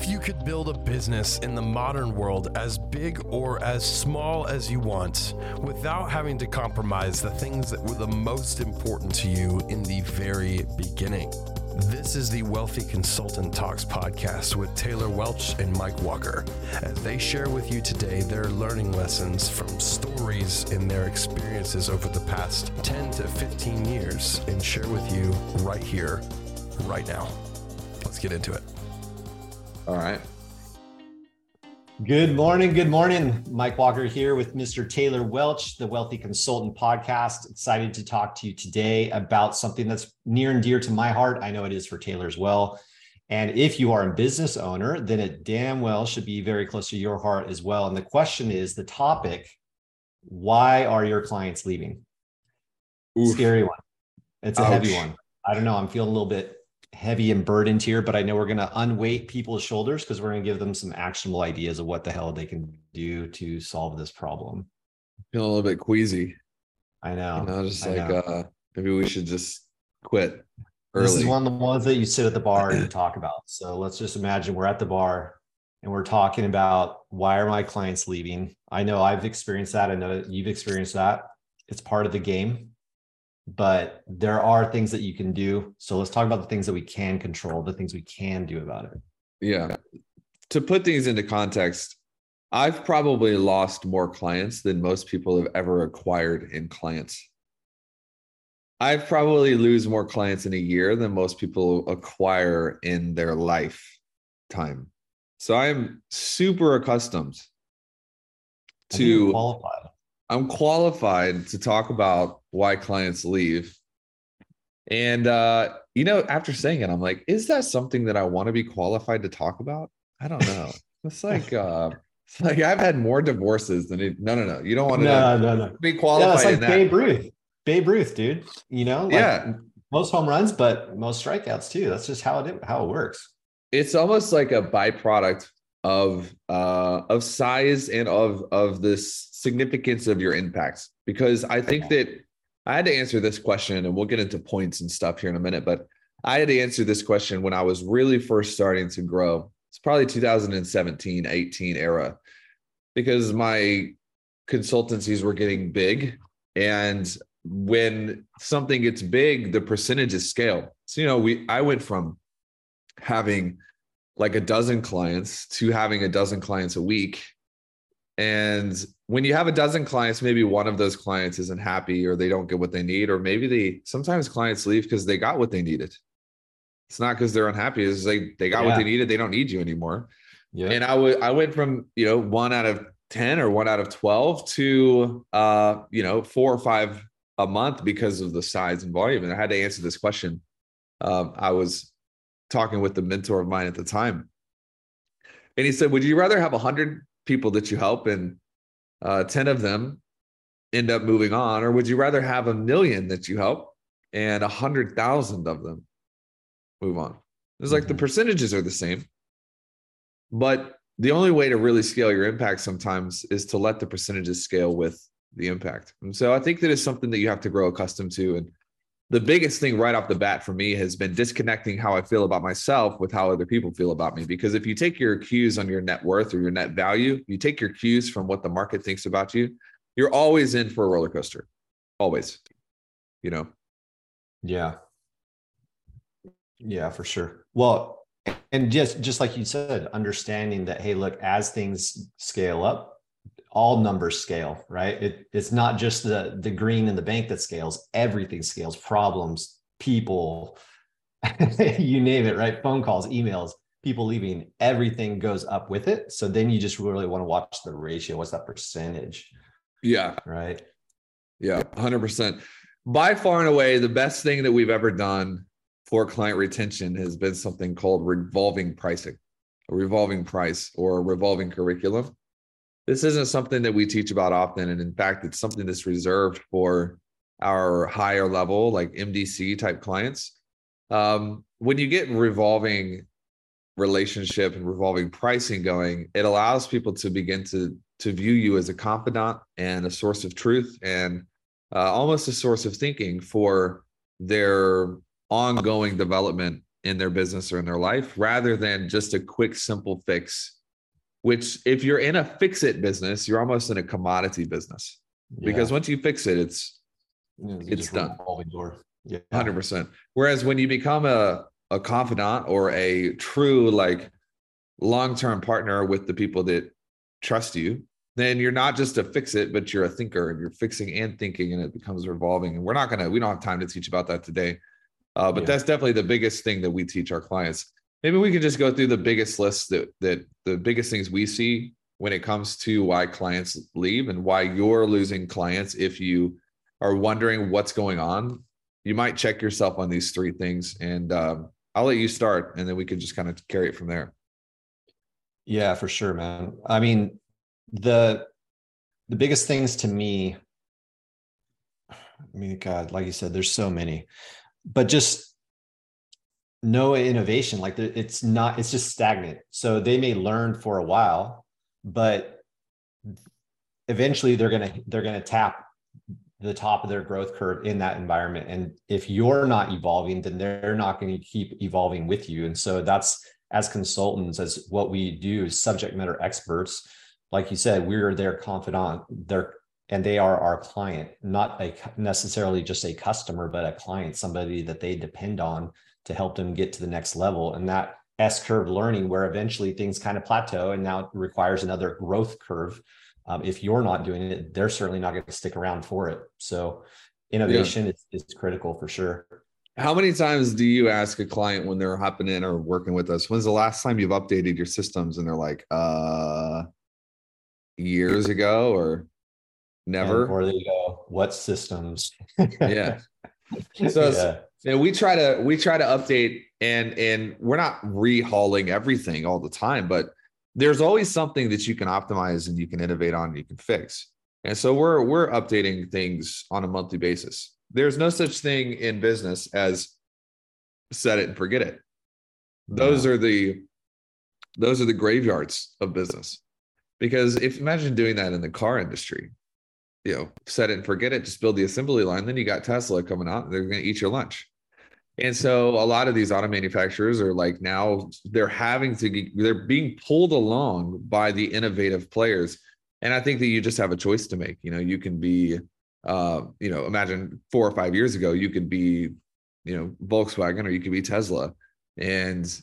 if you could build a business in the modern world as big or as small as you want without having to compromise the things that were the most important to you in the very beginning? This is the Wealthy Consultant Talks podcast with Taylor Welch and Mike Walker as they share with you today their learning lessons from stories in their experiences over the past 10 to 15 years and share with you right here, right now. Let's get into it. All right. Good morning. Good morning. Mike Walker here with Mr. Taylor Welch, the Wealthy Consultant Podcast. Excited to talk to you today about something that's near and dear to my heart. I know it is for Taylor as well. And if you are a business owner, then it damn well should be very close to your heart as well. And the question is the topic why are your clients leaving? Oof. Scary one. It's a Ouch. heavy one. I don't know. I'm feeling a little bit heavy and burdened here, but I know we're going to unweight people's shoulders because we're going to give them some actionable ideas of what the hell they can do to solve this problem. Feeling a little bit queasy. I know. You know just like know. uh maybe we should just quit early. This is one of the ones that you sit at the bar and talk about. So let's just imagine we're at the bar and we're talking about why are my clients leaving? I know I've experienced that. I know you've experienced that. It's part of the game but there are things that you can do. So let's talk about the things that we can control, the things we can do about it. Yeah. To put things into context, I've probably lost more clients than most people have ever acquired in clients. I've probably lose more clients in a year than most people acquire in their lifetime. So I'm super accustomed to qualified. I'm qualified to talk about why clients leave. And uh, you know, after saying it, I'm like, is that something that I want to be qualified to talk about? I don't know. it's like uh it's like I've had more divorces than it, no no no. You don't want to no, no, no. be qualified. Yeah, it's like Babe Ruth. Babe Ruth, dude. You know, like yeah. Most home runs, but most strikeouts too. That's just how it how it works. It's almost like a byproduct of uh of size and of of this significance of your impacts. Because i think that i had to answer this question and we'll get into points and stuff here in a minute but i had to answer this question when i was really first starting to grow. It's probably 2017 18 era because my consultancies were getting big and when something gets big the percentages scale. So you know we i went from having like a dozen clients to having a dozen clients a week. And when you have a dozen clients, maybe one of those clients isn't happy or they don't get what they need, or maybe they sometimes clients leave because they got what they needed. It's not because they're unhappy, it's like they got yeah. what they needed, they don't need you anymore. Yeah. And I would I went from, you know, one out of 10 or one out of 12 to uh, you know, four or five a month because of the size and volume. And I had to answer this question. Um, I was talking with the mentor of mine at the time. And he said, Would you rather have 100 people that you help and uh, 10 of them end up moving on? Or would you rather have a million that you help and 100,000 of them move on? It's like mm-hmm. the percentages are the same. But the only way to really scale your impact sometimes is to let the percentages scale with the impact. And so I think that is something that you have to grow accustomed to. And the biggest thing right off the bat for me has been disconnecting how I feel about myself with how other people feel about me. Because if you take your cues on your net worth or your net value, you take your cues from what the market thinks about you, you're always in for a roller coaster. Always, you know? Yeah. Yeah, for sure. Well, and just just like you said, understanding that, hey, look, as things scale up, all numbers scale, right? It, it's not just the the green in the bank that scales. Everything scales. Problems, people, you name it, right? Phone calls, emails, people leaving, everything goes up with it. So then you just really want to watch the ratio. What's that percentage? Yeah. Right. Yeah, 100%. By far and away, the best thing that we've ever done for client retention has been something called revolving pricing, a revolving price or a revolving curriculum this isn't something that we teach about often. And in fact, it's something that's reserved for our higher level, like MDC type clients. Um, when you get revolving relationship and revolving pricing going, it allows people to begin to to view you as a confidant and a source of truth and uh, almost a source of thinking for their ongoing development in their business or in their life rather than just a quick, simple fix. Which, if you're in a fix it business, you're almost in a commodity business because once you fix it, it's it's done. Door. Yeah. 100%. Whereas when you become a, a confidant or a true, like, long term partner with the people that trust you, then you're not just a fix it, but you're a thinker and you're fixing and thinking, and it becomes revolving. And we're not going to, we don't have time to teach about that today. Uh, but yeah. that's definitely the biggest thing that we teach our clients. Maybe we can just go through the biggest list that that the biggest things we see when it comes to why clients leave and why you're losing clients. If you are wondering what's going on you might check yourself on these three things and um, i'll let you start and then we can just kind of carry it from there. Yeah for sure man. I mean the the biggest things to me i mean god like you said there's so many but just no innovation like it's not it's just stagnant. So they may learn for a while but eventually they're going to they're going to tap the top of their growth curve in that environment. And if you're not evolving then they're not going to keep evolving with you. And so that's as consultants as what we do is subject matter experts like you said we're their confidant they're and they are our client not a necessarily just a customer but a client somebody that they depend on to help them get to the next level and that s curve learning where eventually things kind of plateau and now it requires another growth curve um, if you're not doing it, they're certainly not going to stick around for it. So innovation yeah. is, is critical for sure. How many times do you ask a client when they're hopping in or working with us, when's the last time you've updated your systems? And they're like, uh, years ago or never? And, or they go, what systems? yeah. So yeah. We try to we try to update and and we're not rehauling everything all the time, but there's always something that you can optimize and you can innovate on and you can fix. And so we're we're updating things on a monthly basis. There's no such thing in business as set it and forget it. Those yeah. are the those are the graveyards of business. Because if imagine doing that in the car industry, you know, set it and forget it, just build the assembly line, then you got Tesla coming out, they're going to eat your lunch. And so a lot of these auto manufacturers are like now they're having to they're being pulled along by the innovative players. And I think that you just have a choice to make. You know, you can be uh, you know, imagine four or five years ago, you could be, you know, Volkswagen or you could be Tesla. And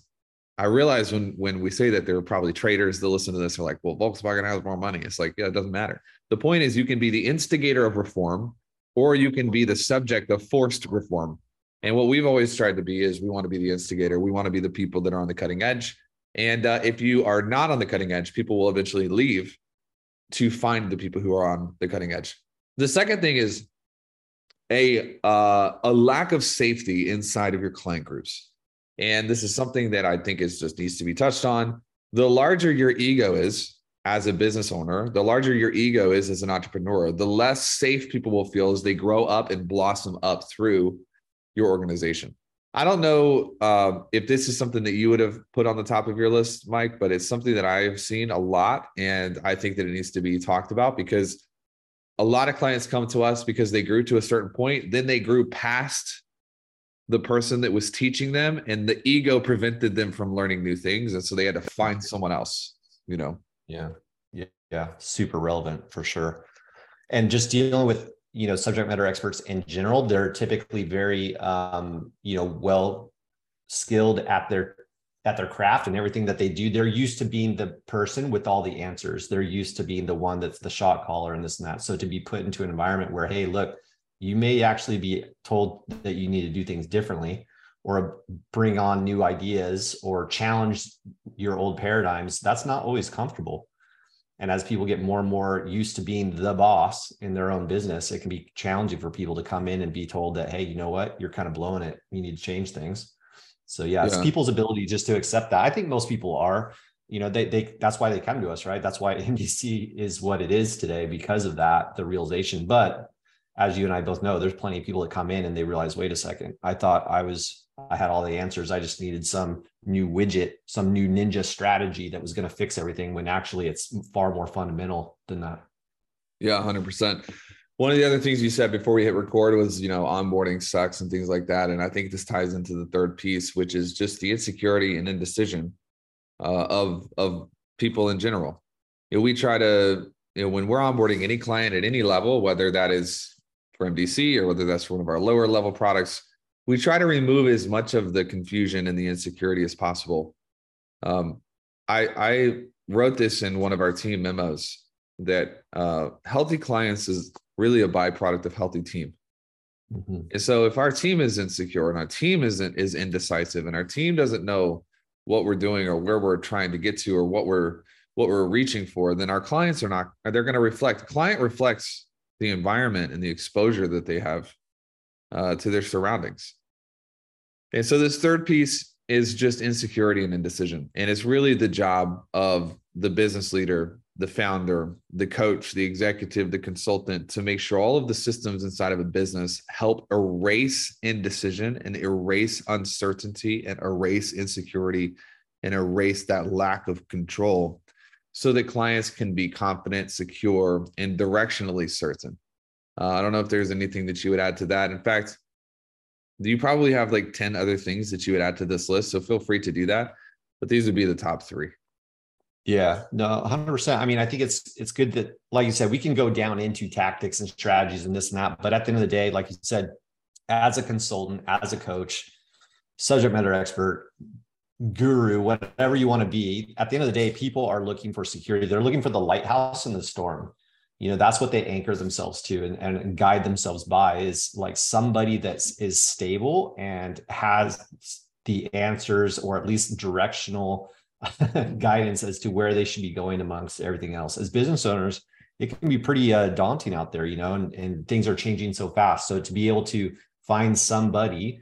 I realize when when we say that there are probably traders that listen to this are like, well, Volkswagen has more money. It's like, yeah, it doesn't matter. The point is you can be the instigator of reform or you can be the subject of forced reform and what we've always tried to be is we want to be the instigator. We want to be the people that are on the cutting edge. And uh, if you are not on the cutting edge, people will eventually leave to find the people who are on the cutting edge. The second thing is a uh, a lack of safety inside of your client groups. And this is something that I think is just needs to be touched on. The larger your ego is as a business owner, the larger your ego is as an entrepreneur, the less safe people will feel as they grow up and blossom up through your organization. I don't know uh, if this is something that you would have put on the top of your list, Mike, but it's something that I've seen a lot. And I think that it needs to be talked about because a lot of clients come to us because they grew to a certain point, then they grew past the person that was teaching them, and the ego prevented them from learning new things. And so they had to find someone else, you know? Yeah. Yeah. Yeah. Super relevant for sure. And just dealing with you know subject matter experts in general they're typically very um, you know well skilled at their at their craft and everything that they do they're used to being the person with all the answers they're used to being the one that's the shot caller and this and that so to be put into an environment where hey look you may actually be told that you need to do things differently or bring on new ideas or challenge your old paradigms that's not always comfortable and as people get more and more used to being the boss in their own business, it can be challenging for people to come in and be told that, hey, you know what, you're kind of blowing it. You need to change things. So yeah, yeah. it's people's ability just to accept that. I think most people are, you know, they they that's why they come to us, right? That's why MDC is what it is today because of that, the realization. But as you and I both know, there's plenty of people that come in and they realize, wait a second, I thought I was I had all the answers. I just needed some new widget, some new ninja strategy that was going to fix everything when actually it's far more fundamental than that. Yeah, 100%. one of the other things you said before we hit record was, you know, onboarding sucks and things like that. And I think this ties into the third piece, which is just the insecurity and indecision uh, of of people in general. You know, we try to, you know, when we're onboarding any client at any level, whether that is for MDC or whether that's for one of our lower level products, we try to remove as much of the confusion and the insecurity as possible. Um, I, I wrote this in one of our team memos that uh, healthy clients is really a byproduct of healthy team. Mm-hmm. And so if our team is insecure and our team isn't is indecisive and our team doesn't know what we're doing or where we're trying to get to or what we're what we're reaching for, then our clients are not they're going to reflect. Client reflects the environment and the exposure that they have uh, to their surroundings. And so this third piece is just insecurity and indecision. And it's really the job of the business leader, the founder, the coach, the executive, the consultant to make sure all of the systems inside of a business help erase indecision and erase uncertainty and erase insecurity and erase that lack of control so that clients can be confident, secure, and directionally certain. Uh, I don't know if there's anything that you would add to that. In fact, you probably have like 10 other things that you would add to this list. So feel free to do that. But these would be the top three. Yeah, no, 100%. I mean, I think it's it's good that like you said, we can go down into tactics and strategies and this and that, but at the end of the day, like you said, as a consultant, as a coach, subject matter expert, guru, whatever you want to be, at the end of the day, people are looking for security. They're looking for the lighthouse in the storm. You know, that's what they anchor themselves to and, and guide themselves by is like somebody that is stable and has the answers or at least directional guidance as to where they should be going amongst everything else. As business owners, it can be pretty uh, daunting out there, you know, and, and things are changing so fast. So to be able to find somebody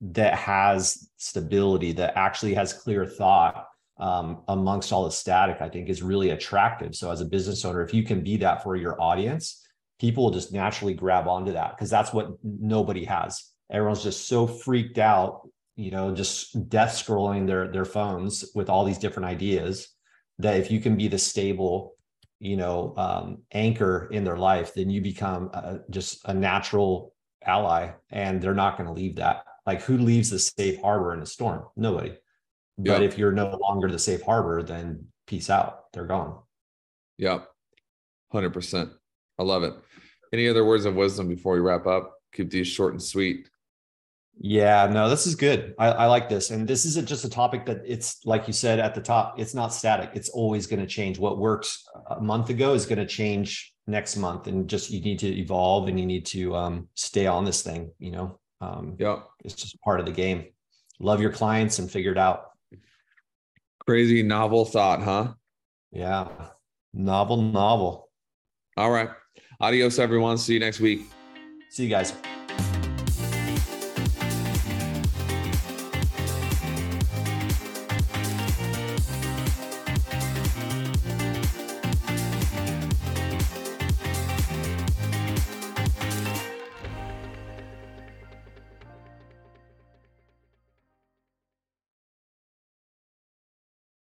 that has stability, that actually has clear thought um, amongst all the static, I think is really attractive. So as a business owner, if you can be that for your audience, people will just naturally grab onto that because that's what nobody has. Everyone's just so freaked out, you know, just death scrolling their their phones with all these different ideas. That if you can be the stable, you know, um, anchor in their life, then you become a, just a natural ally, and they're not going to leave that. Like who leaves the safe harbor in a storm? Nobody. But if you're no longer the safe harbor, then peace out. They're gone. Yep. 100%. I love it. Any other words of wisdom before we wrap up? Keep these short and sweet. Yeah, no, this is good. I, I, like this. And this isn't just a topic that it's like you said at the top, it's not static. It's always going to change. What works a month ago is going to change next month. And just you need to evolve and you need to um, stay on this thing, you know? Um, yeah. It's just part of the game. Love your clients and figure it out. Crazy novel thought, huh? Yeah. Novel, novel. All right. Adios, everyone. See you next week. See you guys.